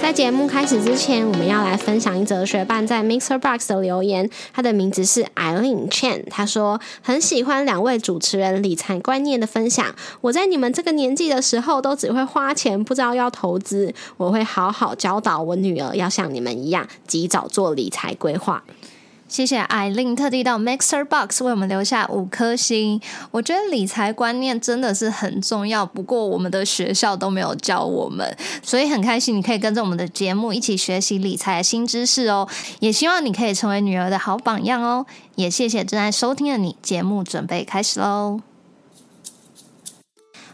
在节目开始之前，我们要来分享一则学伴在 Mixer Box 的留言。他的名字是 Eileen Chen，他说很喜欢两位主持人理财观念的分享。我在你们这个年纪的时候，都只会花钱，不知道要投资。我会好好教导我女儿，要像你们一样，及早做理财规划。谢谢艾琳特地到 Mixer Box 为我们留下五颗星。我觉得理财观念真的是很重要，不过我们的学校都没有教我们，所以很开心你可以跟着我们的节目一起学习理财新知识哦。也希望你可以成为女儿的好榜样哦。也谢谢正在收听的你，节目准备开始喽。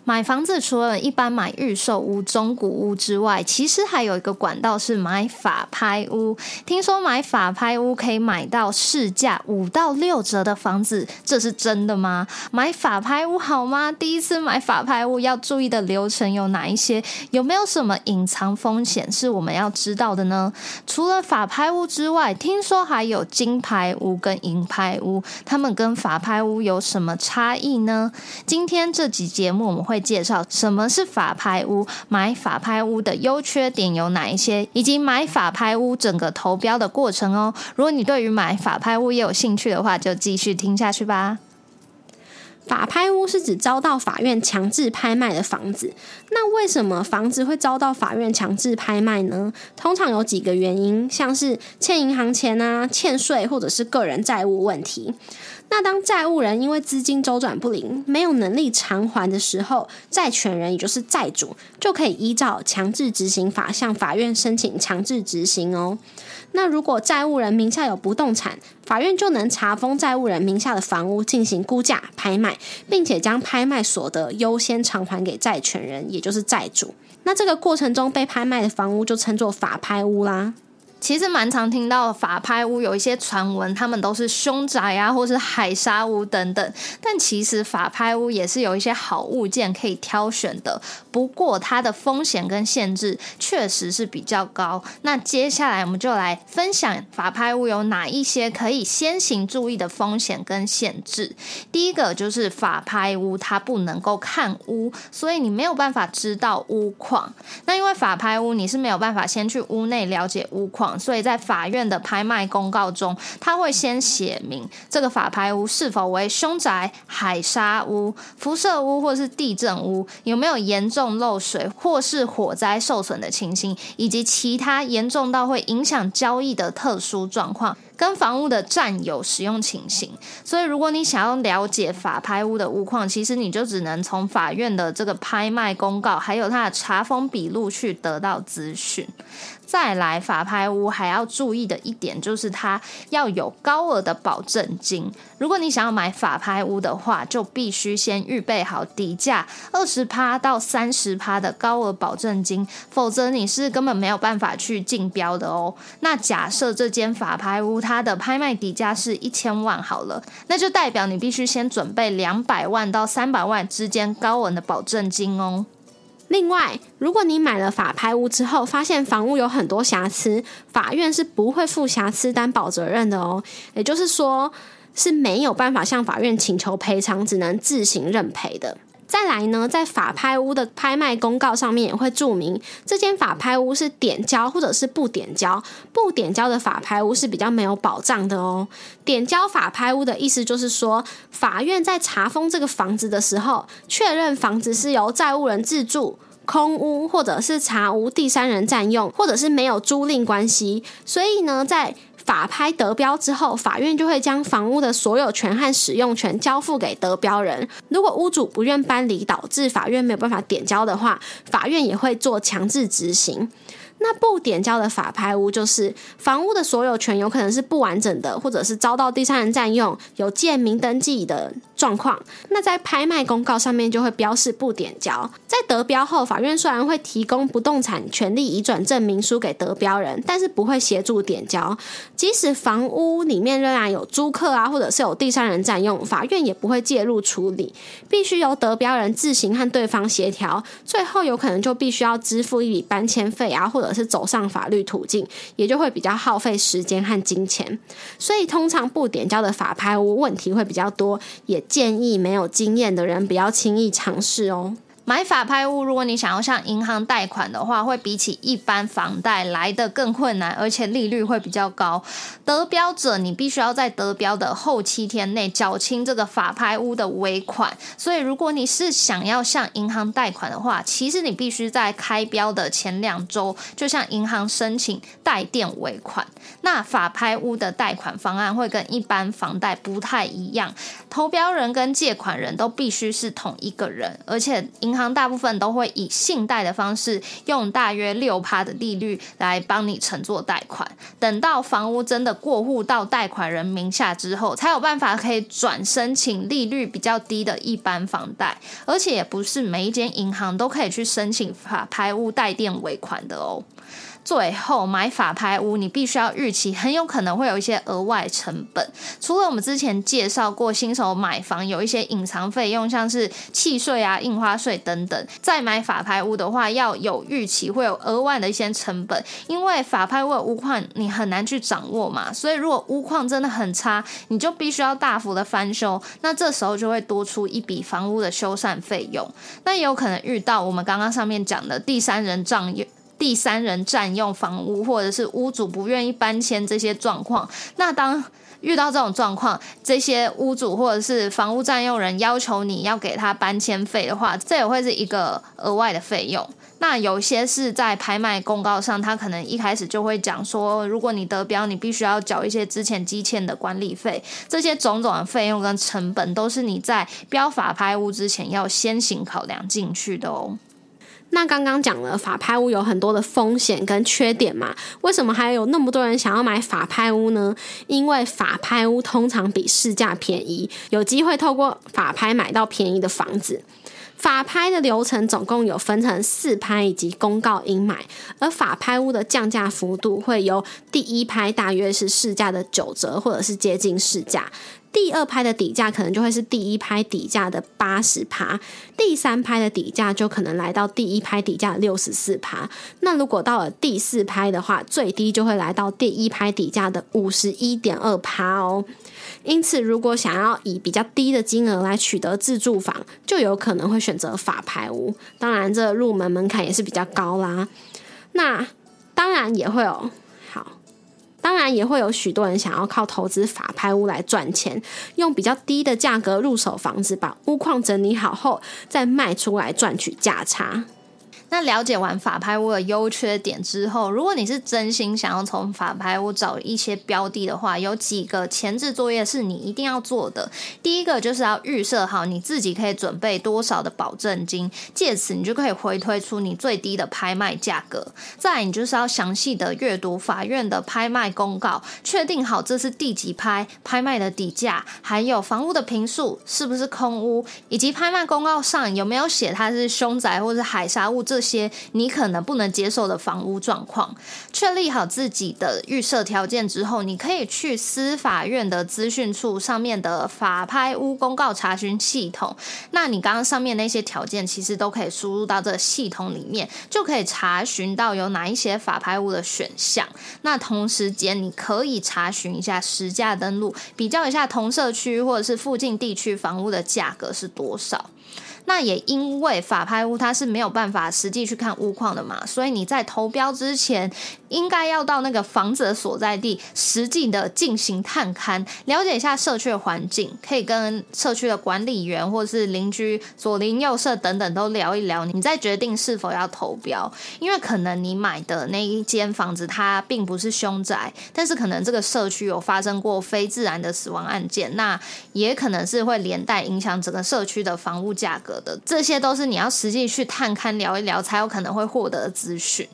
买房子除了一般买预售屋、中古屋之外，其实还有一个管道是买法拍屋。听说买法拍屋可以买到市价五到六折的房子，这是真的吗？买法拍屋好吗？第一次买法拍屋要注意的流程有哪一些？有没有什么隐藏风险是我们要知道的呢？除了法拍屋之外，听说还有金牌屋跟银牌屋，他们跟法拍屋有什么差异呢？今天这集节目我们会。会介绍什么是法拍屋，买法拍屋的优缺点有哪一些，以及买法拍屋整个投标的过程哦。如果你对于买法拍屋也有兴趣的话，就继续听下去吧。法拍屋是指遭到法院强制拍卖的房子。那为什么房子会遭到法院强制拍卖呢？通常有几个原因，像是欠银行钱啊、欠税，或者是个人债务问题。那当债务人因为资金周转不灵，没有能力偿还的时候，债权人也就是债主就可以依照强制执行法向法院申请强制执行哦。那如果债务人名下有不动产，法院就能查封债务人名下的房屋进行估价拍卖，并且将拍卖所得优先偿还给债权人，也就是债主。那这个过程中被拍卖的房屋就称作法拍屋啦。其实蛮常听到法拍屋有一些传闻，他们都是凶宅啊，或是海沙屋等等。但其实法拍屋也是有一些好物件可以挑选的，不过它的风险跟限制确实是比较高。那接下来我们就来分享法拍屋有哪一些可以先行注意的风险跟限制。第一个就是法拍屋它不能够看屋，所以你没有办法知道屋况。那因为法拍屋你是没有办法先去屋内了解屋况。所以在法院的拍卖公告中，他会先写明这个法拍屋是否为凶宅、海沙屋、辐射屋或是地震屋，有没有严重漏水或是火灾受损的情形，以及其他严重到会影响交易的特殊状况。跟房屋的占有使用情形，所以如果你想要了解法拍屋的屋况，其实你就只能从法院的这个拍卖公告，还有它的查封笔录去得到资讯。再来，法拍屋还要注意的一点就是它要有高额的保证金。如果你想要买法拍屋的话，就必须先预备好底价二十趴到三十趴的高额保证金，否则你是根本没有办法去竞标的哦。那假设这间法拍屋，它的拍卖底价是一千万好了，那就代表你必须先准备两百万到三百万之间高额的保证金哦。另外，如果你买了法拍屋之后，发现房屋有很多瑕疵，法院是不会负瑕疵担保责任的哦。也就是说，是没有办法向法院请求赔偿，只能自行认赔的。再来呢，在法拍屋的拍卖公告上面也会注明，这间法拍屋是点交或者是不点交。不点交的法拍屋是比较没有保障的哦。点交法拍屋的意思就是说，法院在查封这个房子的时候，确认房子是由债务人自住、空屋或者是查无第三人占用，或者是没有租赁关系。所以呢，在法拍得标之后，法院就会将房屋的所有权和使用权交付给得标人。如果屋主不愿搬离，导致法院没有办法点交的话，法院也会做强制执行。那不点交的法拍屋，就是房屋的所有权有可能是不完整的，或者是遭到第三人占用、有建名登记的状况，那在拍卖公告上面就会标示不点交。在得标后，法院虽然会提供不动产权利移转证明书给得标人，但是不会协助点交。即使房屋里面仍然有租客啊，或者是有第三人占用，法院也不会介入处理，必须由得标人自行和对方协调。最后有可能就必须要支付一笔搬迁费啊，或者是走上法律途径，也就会比较耗费时间和金钱。所以通常不点交的法拍屋问题会比较多，也。建议没有经验的人不要轻易尝试哦。买法拍屋，如果你想要向银行贷款的话，会比起一般房贷来的更困难，而且利率会比较高。得标者，你必须要在得标的后七天内缴清这个法拍屋的尾款。所以，如果你是想要向银行贷款的话，其实你必须在开标的前两周就向银行申请代垫尾款。那法拍屋的贷款方案会跟一般房贷不太一样，投标人跟借款人都必须是同一个人，而且银银行大部分都会以信贷的方式，用大约六趴的利率来帮你乘坐贷款。等到房屋真的过户到贷款人名下之后，才有办法可以转申请利率比较低的一般房贷。而且也不是每一间银行都可以去申请法拍屋带垫尾款的哦。最后买法拍屋，你必须要预期很有可能会有一些额外成本。除了我们之前介绍过，新手买房有一些隐藏费用，像是契税啊、印花税等等。再买法拍屋的话，要有预期会有额外的一些成本，因为法拍屋的屋况你很难去掌握嘛。所以如果屋况真的很差，你就必须要大幅的翻修，那这时候就会多出一笔房屋的修缮费用。那也有可能遇到我们刚刚上面讲的第三人占用。第三人占用房屋，或者是屋主不愿意搬迁这些状况，那当遇到这种状况，这些屋主或者是房屋占用人要求你要给他搬迁费的话，这也会是一个额外的费用。那有些是在拍卖公告上，他可能一开始就会讲说，如果你得标，你必须要缴一些之前积欠的管理费，这些种种的费用跟成本，都是你在标法拍屋之前要先行考量进去的哦。那刚刚讲了法拍屋有很多的风险跟缺点嘛？为什么还有那么多人想要买法拍屋呢？因为法拍屋通常比市价便宜，有机会透过法拍买到便宜的房子。法拍的流程总共有分成四拍以及公告应买，而法拍屋的降价幅度会由第一拍大约是市价的九折，或者是接近市价。第二拍的底价可能就会是第一拍底价的八十趴，第三拍的底价就可能来到第一拍底价六十四趴。那如果到了第四拍的话，最低就会来到第一拍底价的五十一点二趴哦。因此，如果想要以比较低的金额来取得自住房，就有可能会选择法拍屋。当然，这入门门槛也是比较高啦。那当然也会有。当然也会有许多人想要靠投资法拍屋来赚钱，用比较低的价格入手房子，把屋况整理好后再卖出来赚取价差。那了解完法拍屋的优缺点之后，如果你是真心想要从法拍屋找一些标的的话，有几个前置作业是你一定要做的。第一个就是要预设好你自己可以准备多少的保证金，借此你就可以回推出你最低的拍卖价格。再，你就是要详细的阅读法院的拍卖公告，确定好这是第几拍拍卖的底价，还有房屋的平数是不是空屋，以及拍卖公告上有没有写它是凶宅或者海沙屋这。些你可能不能接受的房屋状况，确立好自己的预设条件之后，你可以去司法院的资讯处上面的法拍屋公告查询系统。那你刚刚上面那些条件，其实都可以输入到这个系统里面，就可以查询到有哪一些法拍屋的选项。那同时间，你可以查询一下实价登录，比较一下同社区或者是附近地区房屋的价格是多少。那也因为法拍屋它是没有办法实际去看屋况的嘛，所以你在投标之前，应该要到那个房子的所在地，实际的进行探勘，了解一下社区的环境，可以跟社区的管理员或是邻居左邻右舍等等都聊一聊，你再决定是否要投标。因为可能你买的那一间房子它并不是凶宅，但是可能这个社区有发生过非自然的死亡案件，那也可能是会连带影响整个社区的房屋价格。的这些都是你要实际去探勘聊一聊才有可能会获得资讯。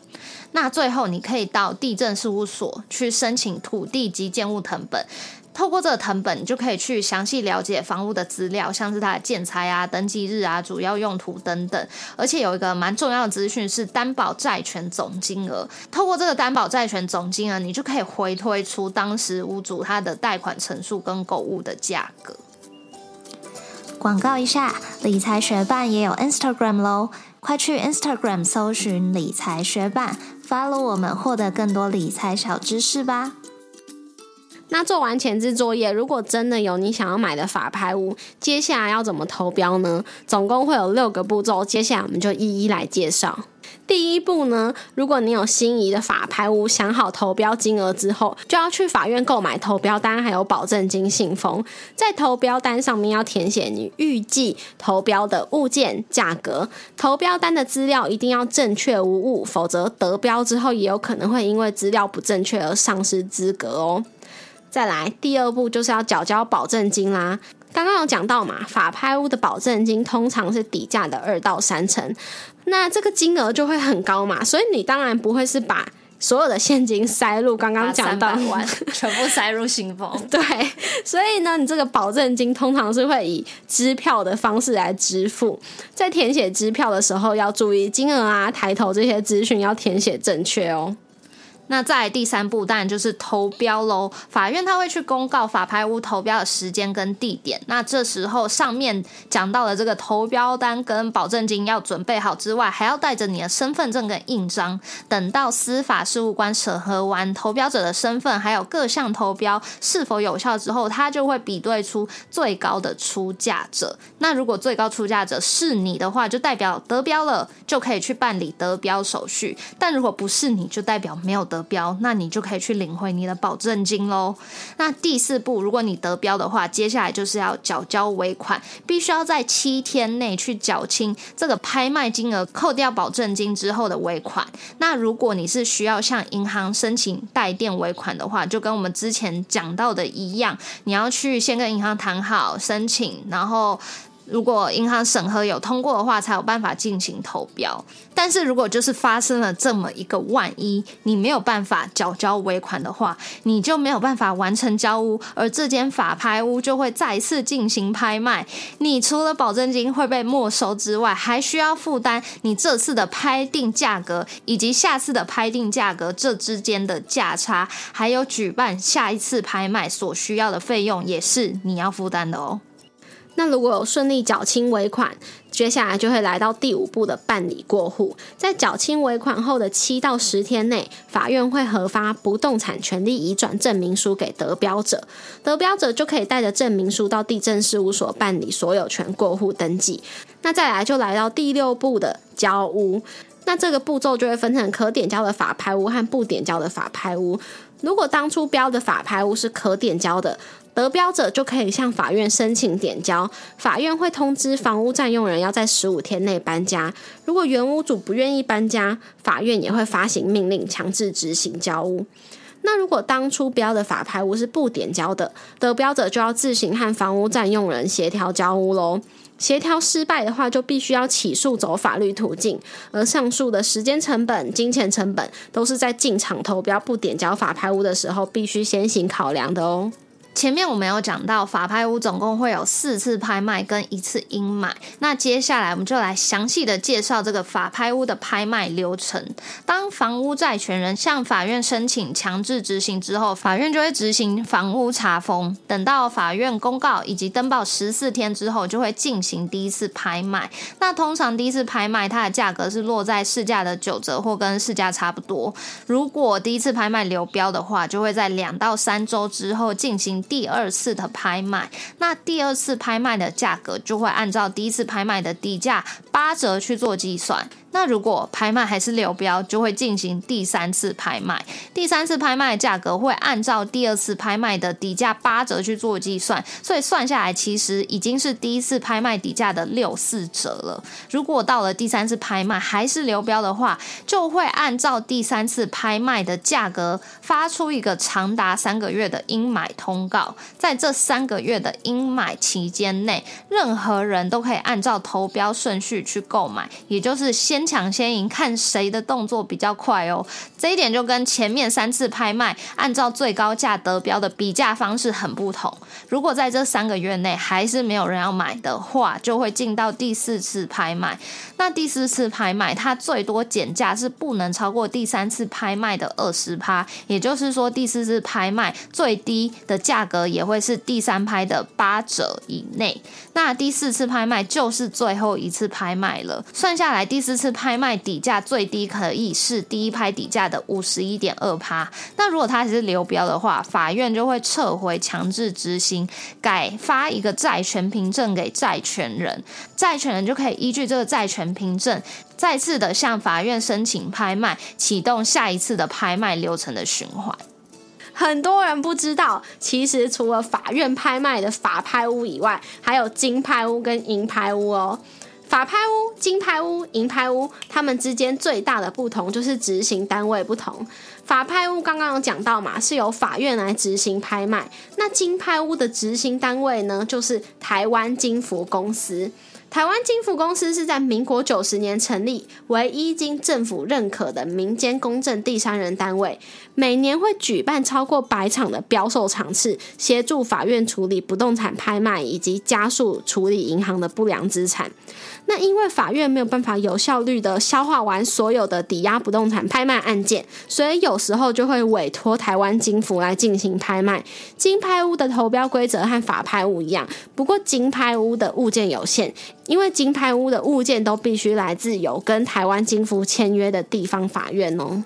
那最后你可以到地震事务所去申请土地及建物誊本。透过这个藤本，你就可以去详细了解房屋的资料，像是它的建材啊、登记日啊、主要用途等等。而且有一个蛮重要的资讯是担保债权总金额。透过这个担保债权总金额，你就可以回推出当时屋主他的贷款成数跟购物的价格。广告一下，理财学办也有 Instagram 喽，快去 Instagram 搜寻理财学办，follow 我们，获得更多理财小知识吧。那做完前置作业，如果真的有你想要买的法拍屋，接下来要怎么投标呢？总共会有六个步骤，接下来我们就一一来介绍。第一步呢，如果你有心仪的法拍屋，想好投标金额之后，就要去法院购买投标单，还有保证金信封。在投标单上面要填写你预计投标的物件价格，投标单的资料一定要正确无误，否则得标之后也有可能会因为资料不正确而丧失资格哦。再来，第二步就是要缴交保证金啦。刚刚有讲到嘛，法拍屋的保证金通常是底价的二到三成，那这个金额就会很高嘛。所以你当然不会是把所有的现金塞入刚刚讲到万，全部塞入信封。对，所以呢，你这个保证金通常是会以支票的方式来支付。在填写支票的时候，要注意金额啊、抬头这些资讯要填写正确哦。那在第三步当然就是投标喽。法院他会去公告法拍屋投标的时间跟地点。那这时候上面讲到的这个投标单跟保证金要准备好之外，还要带着你的身份证跟印章。等到司法事务官审核完投标者的身份，还有各项投标是否有效之后，他就会比对出最高的出价者。那如果最高出价者是你的话，就代表得标了，就可以去办理得标手续。但如果不是你，就代表没有得。标，那你就可以去领回你的保证金喽。那第四步，如果你得标的话，接下来就是要缴交尾款，必须要在七天内去缴清这个拍卖金额，扣掉保证金之后的尾款。那如果你是需要向银行申请代垫尾款的话，就跟我们之前讲到的一样，你要去先跟银行谈好申请，然后。如果银行审核有通过的话，才有办法进行投标。但是如果就是发生了这么一个万一，你没有办法缴交尾款的话，你就没有办法完成交屋，而这间法拍屋就会再次进行拍卖。你除了保证金会被没收之外，还需要负担你这次的拍定价格以及下次的拍定价格这之间的价差，还有举办下一次拍卖所需要的费用，也是你要负担的哦。那如果有顺利缴清尾款，接下来就会来到第五步的办理过户。在缴清尾款后的七到十天内，法院会核发不动产权利移转证明书给得标者，得标者就可以带着证明书到地政事务所办理所有权过户登记。那再来就来到第六步的交屋，那这个步骤就会分成可点交的法拍屋和不点交的法拍屋。如果当初标的法拍屋是可点交的。得标者就可以向法院申请点交，法院会通知房屋占用人要在十五天内搬家。如果原屋主不愿意搬家，法院也会发行命令强制执行交屋。那如果当初标的法拍屋是不点交的，得标者就要自行和房屋占用人协调交屋喽。协调失败的话，就必须要起诉走法律途径，而上诉的时间成本、金钱成本都是在进场投标不点交法拍屋的时候必须先行考量的哦。前面我们有讲到，法拍屋总共会有四次拍卖跟一次应买。那接下来我们就来详细的介绍这个法拍屋的拍卖流程。当房屋债权人向法院申请强制执行之后，法院就会执行房屋查封。等到法院公告以及登报十四天之后，就会进行第一次拍卖。那通常第一次拍卖它的价格是落在市价的九折或跟市价差不多。如果第一次拍卖流标的话，就会在两到三周之后进行。第二次的拍卖，那第二次拍卖的价格就会按照第一次拍卖的底价八折去做计算。那如果拍卖还是流标，就会进行第三次拍卖。第三次拍卖的价格会按照第二次拍卖的底价八折去做计算，所以算下来其实已经是第一次拍卖底价的六四折了。如果到了第三次拍卖还是流标的话，就会按照第三次拍卖的价格发出一个长达三个月的应买通告。在这三个月的应买期间内，任何人都可以按照投标顺序去购买，也就是先。先抢先赢，看谁的动作比较快哦。这一点就跟前面三次拍卖按照最高价得标的比价方式很不同。如果在这三个月内还是没有人要买的话，就会进到第四次拍卖。那第四次拍卖，它最多减价是不能超过第三次拍卖的二十趴，也就是说第四次拍卖最低的价格也会是第三拍的八折以内。那第四次拍卖就是最后一次拍卖了，算下来第四次拍卖底价最低可以是第一拍底价的五十一点二趴。那如果它只是流标的话，法院就会撤回强制执行，改发一个债权凭证给债权人，债权人就可以依据这个债权凭证，再次的向法院申请拍卖，启动下一次的拍卖流程的循环。很多人不知道，其实除了法院拍卖的法拍屋以外，还有金拍屋跟银拍屋哦。法拍屋、金拍屋、银拍屋，它们之间最大的不同就是执行单位不同。法拍屋刚刚有讲到嘛，是由法院来执行拍卖。那金拍屋的执行单位呢，就是台湾金服公司。台湾金服公司是在民国九十年成立，唯一经政府认可的民间公证第三人单位，每年会举办超过百场的标售场次，协助法院处理不动产拍卖以及加速处理银行的不良资产。那因为法院没有办法有效率的消化完所有的抵押不动产拍卖案件，所以有时候就会委托台湾金服来进行拍卖。金拍屋的投标规则和法拍屋一样，不过金拍屋的物件有限，因为金拍屋的物件都必须来自有跟台湾金服签约的地方法院哦。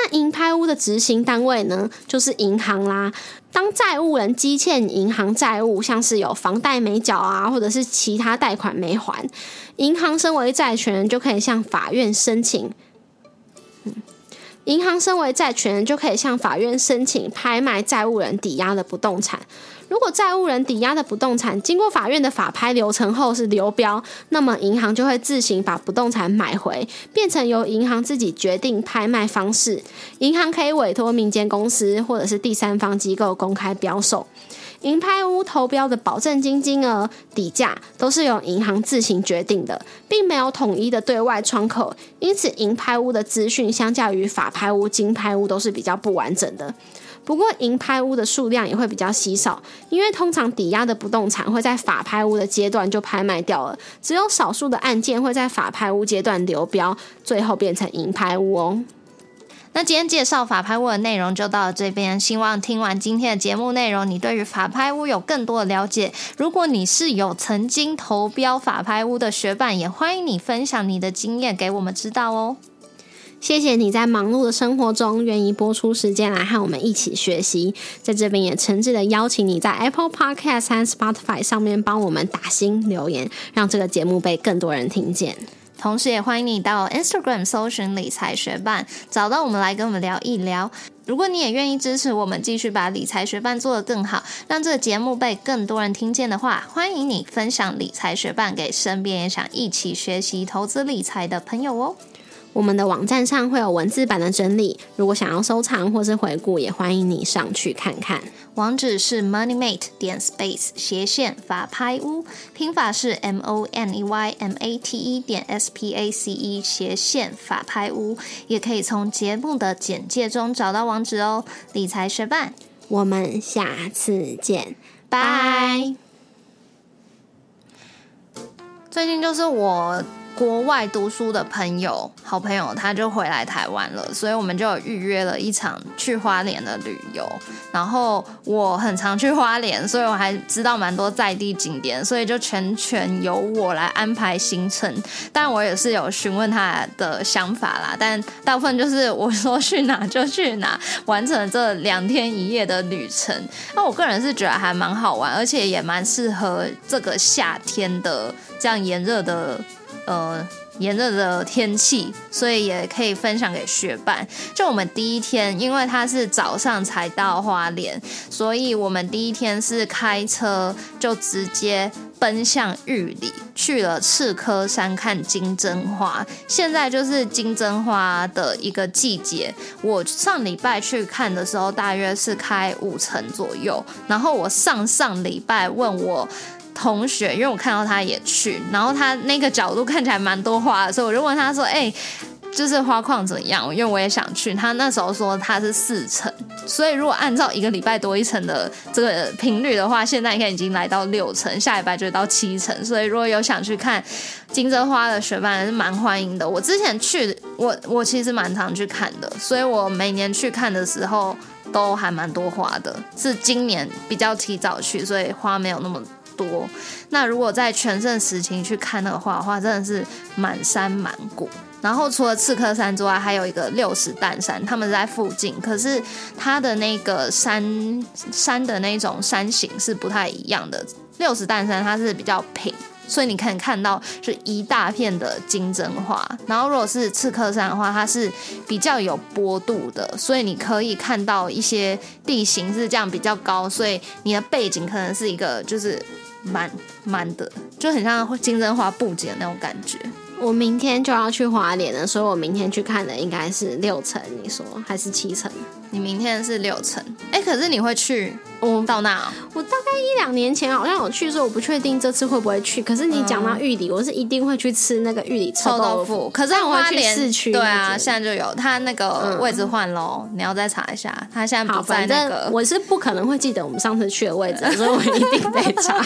那银拍屋的执行单位呢，就是银行啦。当债务人积欠银行债务，像是有房贷没缴啊，或者是其他贷款没还，银行身为债权人就可以向法院申请。银行身为债权人就可以向法院申请拍卖债务人抵押的不动产。如果债务人抵押的不动产经过法院的法拍流程后是流标，那么银行就会自行把不动产买回，变成由银行自己决定拍卖方式。银行可以委托民间公司或者是第三方机构公开标售。银拍屋投标的保证金金额、底价都是由银行自行决定的，并没有统一的对外窗口，因此银拍屋的资讯相较于法拍屋、金拍屋都是比较不完整的。不过，银拍屋的数量也会比较稀少，因为通常抵押的不动产会在法拍屋的阶段就拍卖掉了，只有少数的案件会在法拍屋阶段流标，最后变成银拍屋哦。那今天介绍法拍屋的内容就到这边，希望听完今天的节目内容，你对于法拍屋有更多的了解。如果你是有曾经投标法拍屋的学伴，也欢迎你分享你的经验给我们知道哦。谢谢你在忙碌的生活中愿意播出时间来和我们一起学习，在这边也诚挚的邀请你在 Apple Podcast 和 Spotify 上面帮我们打新留言，让这个节目被更多人听见。同时，也欢迎你到 Instagram 搜寻理财学伴，找到我们来跟我们聊一聊。如果你也愿意支持我们，继续把理财学伴做得更好，让这个节目被更多人听见的话，欢迎你分享理财学伴给身边也想一起学习投资理财的朋友哦。我们的网站上会有文字版的整理，如果想要收藏或是回顾，也欢迎你上去看看。网址是 moneymate 点 space 斜线法拍屋，拼法是 m o n e y m a t e 点 s p a c e 斜线法拍屋，也可以从节目的简介中找到网址哦。理财学伴，我们下次见，拜。最近就是我。国外读书的朋友，好朋友，他就回来台湾了，所以我们就预约了一场去花莲的旅游。然后我很常去花莲，所以我还知道蛮多在地景点，所以就全权由我来安排行程。但我也是有询问他的想法啦，但大部分就是我说去哪就去哪，完成这两天一夜的旅程。那我个人是觉得还蛮好玩，而且也蛮适合这个夏天的这样炎热的。呃，炎热的天气，所以也可以分享给学伴。就我们第一天，因为他是早上才到花莲，所以我们第一天是开车就直接奔向玉里，去了赤科山看金针花。现在就是金针花的一个季节。我上礼拜去看的时候，大约是开五成左右。然后我上上礼拜问我。同学，因为我看到他也去，然后他那个角度看起来蛮多花的，所以我就问他说：“哎、就是花况怎样？”因为我也想去。他那时候说他是四层，所以如果按照一个礼拜多一层的这个频率的话，现在应该已经来到六层，下礼拜就到七层。所以如果有想去看金针花的学伴，是蛮欢迎的。我之前去，我我其实蛮常去看的，所以我每年去看的时候都还蛮多花的。是今年比较提早去，所以花没有那么多。那如果在全盛时期去看那个花的话，真的是满山满谷。然后除了刺客山之外，还有一个六十弹山，他们在附近，可是它的那个山山的那种山形是不太一样的。六十弹山它是比较平，所以你可以看到是一大片的金针花。然后如果是刺客山的话，它是比较有坡度的，所以你可以看到一些地形是这样比较高，所以你的背景可能是一个就是满满的，就很像金针花布景的那种感觉。我明天就要去华联了，所以我明天去看的应该是六层，你说还是七层？你明天是六层，哎，可是你会去我到那、哦？我大概一两年前好像有去，所以我不确定这次会不会去。可是你讲到玉里，我是一定会去吃那个玉里臭豆腐。可是但我会去花莲市区对啊，现在就有，他那个位置换喽，你要再查一下，他现在，不在那个。我是不可能会记得我们上次去的位置，所以我一定得查。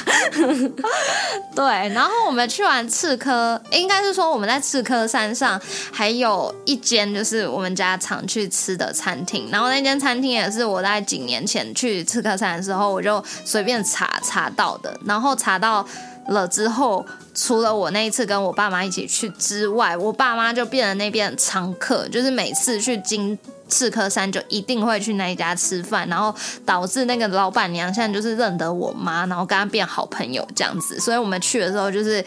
对，然后我们去完刺科，应该是说我们在刺科山上还有一间就是我们家常去吃的餐厅，然后那间餐厅也是我在几年前去刺科山的时候，我就随便查查到的，然后查到了之后。除了我那一次跟我爸妈一起去之外，我爸妈就变成那边常客，就是每次去金刺科山就一定会去那一家吃饭，然后导致那个老板娘现在就是认得我妈，然后跟她变好朋友这样子。所以我们去的时候，就是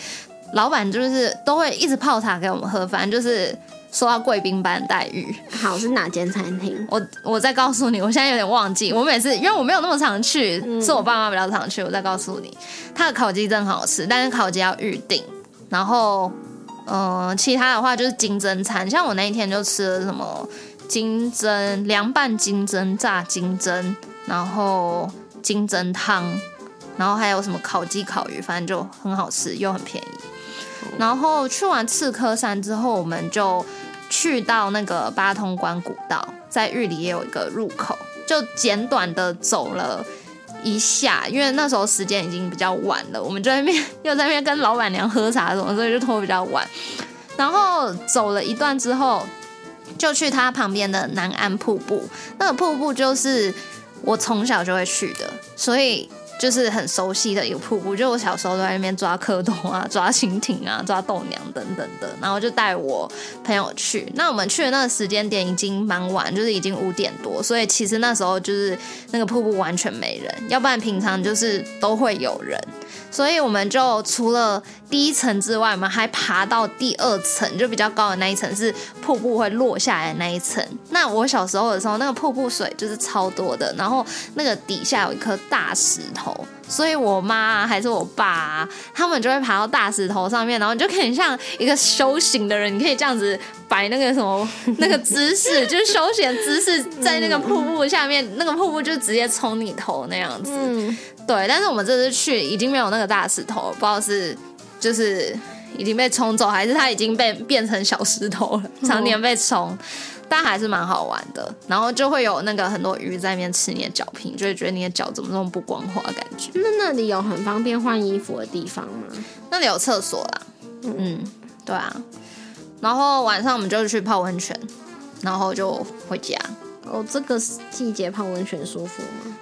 老板就是都会一直泡茶给我们喝，反正就是受到贵宾般的待遇。好，是哪间餐厅？我我再告诉你，我现在有点忘记。我每次因为我没有那么常去，是我爸妈比较常去。我再告诉你，它的烤鸡真好吃，但是烤鸡要预定。然后，嗯、其他的话就是金针餐，像我那一天就吃了什么金针凉拌金针、炸金针，然后金针汤，然后还有什么烤鸡、烤鱼，反正就很好吃又很便宜。然后去完刺科山之后，我们就去到那个八通关古道，在玉里也有一个入口，就简短的走了一下，因为那时候时间已经比较晚了，我们就在那边又在那边跟老板娘喝茶什么，所以就拖比较晚。然后走了一段之后，就去它旁边的南安瀑布，那个瀑布就是我从小就会去的，所以就是很熟悉的一个瀑布。就我小时候都在那边抓蝌蚪啊、抓蜻蜓啊、抓豆娘等等的，然后就带我朋友去。那我们去的那个时间点已经蛮晚，就是已经五点多，所以其实那时候就是那个瀑布完全没人，要不然平常就是都会有人。所以我们就除了第一层之外，我们还爬到第二层，就比较高的那一层是瀑布会落下来的那一层。那我小时候的时候，那个瀑布水就是超多的，然后那个底下有一颗大石头，所以我妈、还是我爸、他们就会爬到大石头上面，然后你就可以像一个修行的人，你可以这样子摆那个什么那个姿势，就是休闲姿势，在那个瀑布下面，那个瀑布就直接冲你头那样子。对，但是我们这次去已经没有那个大石头，不知道是就是已经被冲走，还是它已经被变成小石头了，常年被冲，但还是蛮好玩的。然后就会有那个很多鱼在那边吃你的脚皮，就会觉得你的脚怎么那么不光滑的感觉。那那里有很方便换衣服的地方吗？那里有厕所啦，嗯，对啊。然后晚上我们就去泡温泉，然后就回家。哦，这个季节泡温泉舒服吗？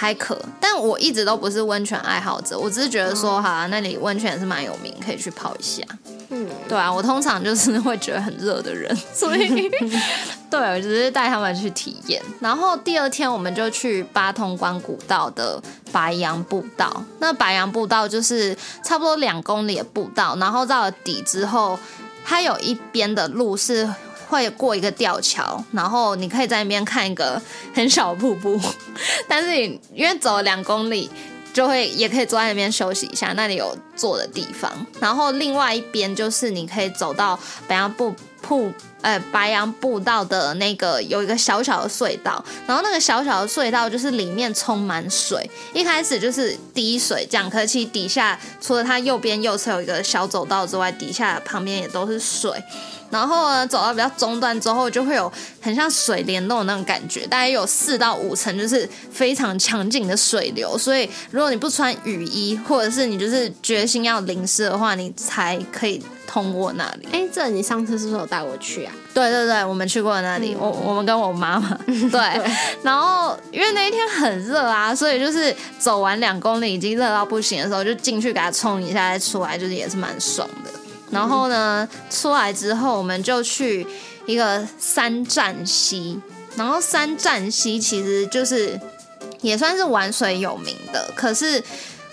还可，但我一直都不是温泉爱好者，我只是觉得说，好、啊，那里温泉是蛮有名，可以去泡一下。嗯，对啊，我通常就是会觉得很热的人，所以 对我只是带他们去体验。然后第二天我们就去八通关古道的白杨步道，那白杨步道就是差不多两公里的步道，然后到了底之后，它有一边的路是。会过一个吊桥，然后你可以在那边看一个很小的瀑布，但是你因为走了两公里，就会也可以坐在那边休息一下，那里有坐的地方。然后另外一边就是你可以走到北洋瀑瀑呃白杨步道的那个有一个小小的隧道，然后那个小小的隧道就是里面充满水，一开始就是滴水这样，可是其实底下除了它右边右侧有一个小走道之外，底下旁边也都是水。然后呢，走到比较中段之后，就会有很像水帘洞那种感觉，大概有四到五层，就是非常强劲的水流。所以，如果你不穿雨衣，或者是你就是决心要淋湿的话，你才可以通过那里。哎，这你上次是不是有带我去啊？对对对，我们去过那里，我我们跟我妈妈 对。然后因为那一天很热啊，所以就是走完两公里已经热到不行的时候，就进去给它冲一下，再出来，就是也是蛮爽的。然后呢，出来之后我们就去一个三站溪，然后三站溪其实就是也算是玩水有名的。可是，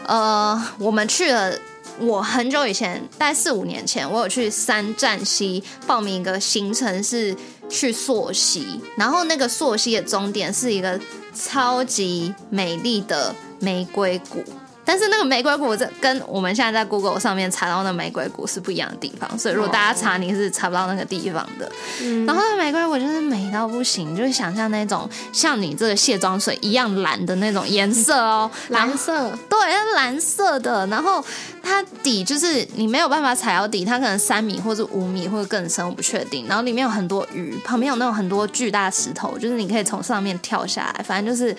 呃，我们去了，我很久以前，大概四五年前，我有去三站西报名一个行程，是去溯溪，然后那个溯溪的终点是一个超级美丽的玫瑰谷。但是那个玫瑰谷这跟我们现在在 Google 上面查到的玫瑰谷是不一样的地方，所以如果大家查你是查不到那个地方的。然后那玫瑰谷就是美到不行，就是想象那种像你这个卸妆水一样蓝的那种颜色哦，蓝色，对，蓝色的。然后它底就是你没有办法踩到底，它可能三米或者五米或者更深，我不确定。然后里面有很多鱼，旁边有那种很多巨大石头，就是你可以从上面跳下来，反正就是。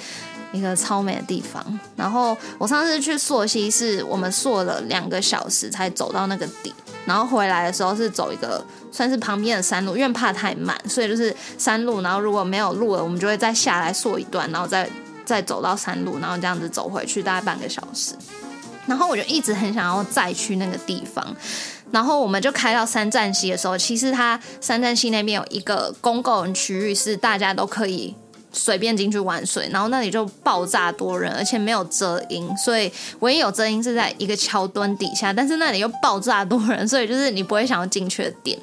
一个超美的地方，然后我上次去溯溪是我们溯了两个小时才走到那个底，然后回来的时候是走一个算是旁边的山路，因为怕太慢，所以就是山路，然后如果没有路了，我们就会再下来溯一段，然后再再走到山路，然后这样子走回去大概半个小时。然后我就一直很想要再去那个地方，然后我们就开到三站溪的时候，其实它三站溪那边有一个公共区域是大家都可以。随便进去玩水，然后那里就爆炸多人，而且没有遮阴，所以唯一有遮阴是在一个桥墩底下，但是那里又爆炸多人，所以就是你不会想要进去的点。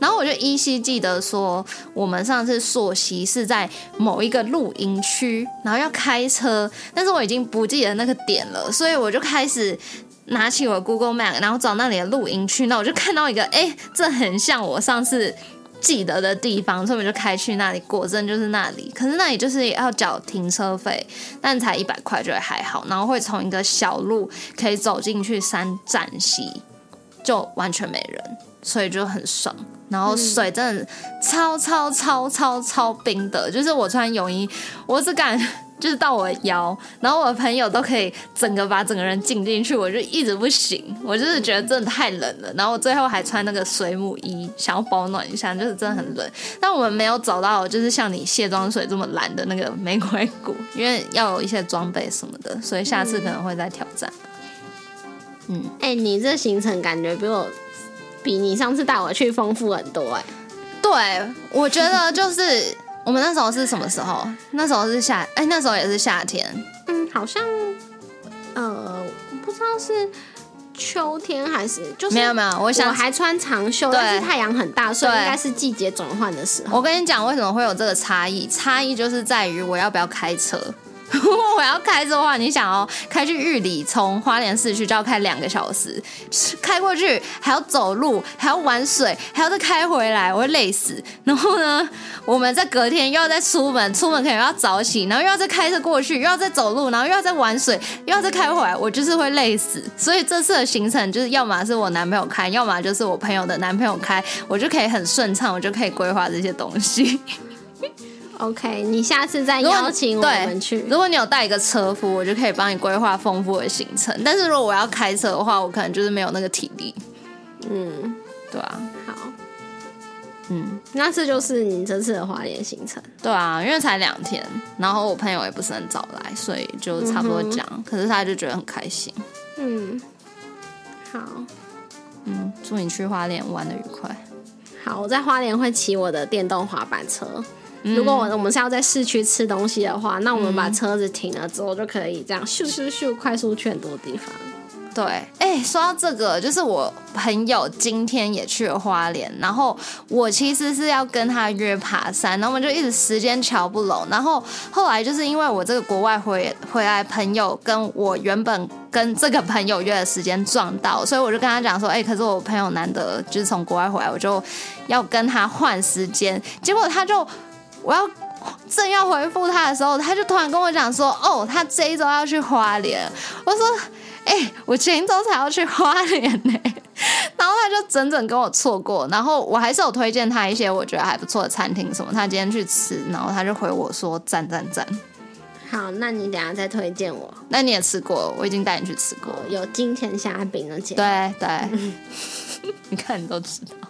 然后我就依稀记得说，我们上次溯溪是在某一个露营区，然后要开车，但是我已经不记得那个点了，所以我就开始拿起我 Google Map，然后找那里的露营区，那我就看到一个，哎，这很像我上次。记得的地方，所以我们就开去那里。果真就是那里，可是那里就是要缴停车费，但才一百块，就还好。然后会从一个小路可以走进去山站溪，就完全没人，所以就很爽。然后水真的超超超超超冰的，就是我穿泳衣，我只敢。就是到我腰，然后我的朋友都可以整个把整个人浸进去，我就一直不行。我就是觉得真的太冷了，然后我最后还穿那个水母衣，想要保暖一下，就是真的很冷。但我们没有找到就是像你卸妆水这么蓝的那个玫瑰谷，因为要有一些装备什么的，所以下次可能会再挑战。嗯，哎，你这行程感觉比我比你上次带我去丰富很多哎。对，我觉得就是。我们那时候是什么时候？那时候是夏，哎，那时候也是夏天。嗯，好像，呃，不知道是秋天还是就是没有没有，我想我还穿长袖，但是太阳很大，所以应该是季节转换的时候。我跟你讲，为什么会有这个差异？差异就是在于我要不要开车。如果我要开车的话，你想哦，开去玉里，从花莲市区就要开两个小时，开过去还要走路，还要玩水，还要再开回来，我会累死。然后呢，我们在隔天又要再出门，出门可能要早起，然后又要再开车过去，又要再走路，然后又要再玩水，又要再开回来，我就是会累死。所以这次的行程就是要么是我男朋友开，要么就是我朋友的男朋友开，我就可以很顺畅，我就可以规划这些东西。OK，你下次再邀请我们去。如果你有带一个车夫，我就可以帮你规划丰富的行程。但是如果我要开车的话，我可能就是没有那个体力。嗯，对啊。好。嗯，那这就是你这次的花莲行程。对啊，因为才两天，然后我朋友也不是很早来，所以就差不多讲。可是他就觉得很开心。嗯。好。嗯，祝你去花莲玩的愉快。好，我在花莲会骑我的电动滑板车。如果我我们是要在市区吃东西的话，那我们把车子停了之后，就可以这样咻咻咻快速去很多地方。对，哎、说到这个，就是我朋友今天也去了花莲，然后我其实是要跟他约爬山，然后我们就一直时间瞧不拢，然后后来就是因为我这个国外回回来朋友跟我原本跟这个朋友约的时间撞到，所以我就跟他讲说，哎、可是我朋友难得就是从国外回来，我就要跟他换时间，结果他就我要。正要回复他的时候，他就突然跟我讲说：“哦，他这一周要去花莲。”我说：“哎、我前一周才要去花莲呢、然后他就整整跟我错过，然后我还是有推荐他一些我觉得还不错的餐厅什么，他今天去吃，然后他就回我说赞赞赞。好，那你等下再推荐我。那你也吃过，我已经带你去吃过。有金钱虾饼那间，对对，你看你都知道。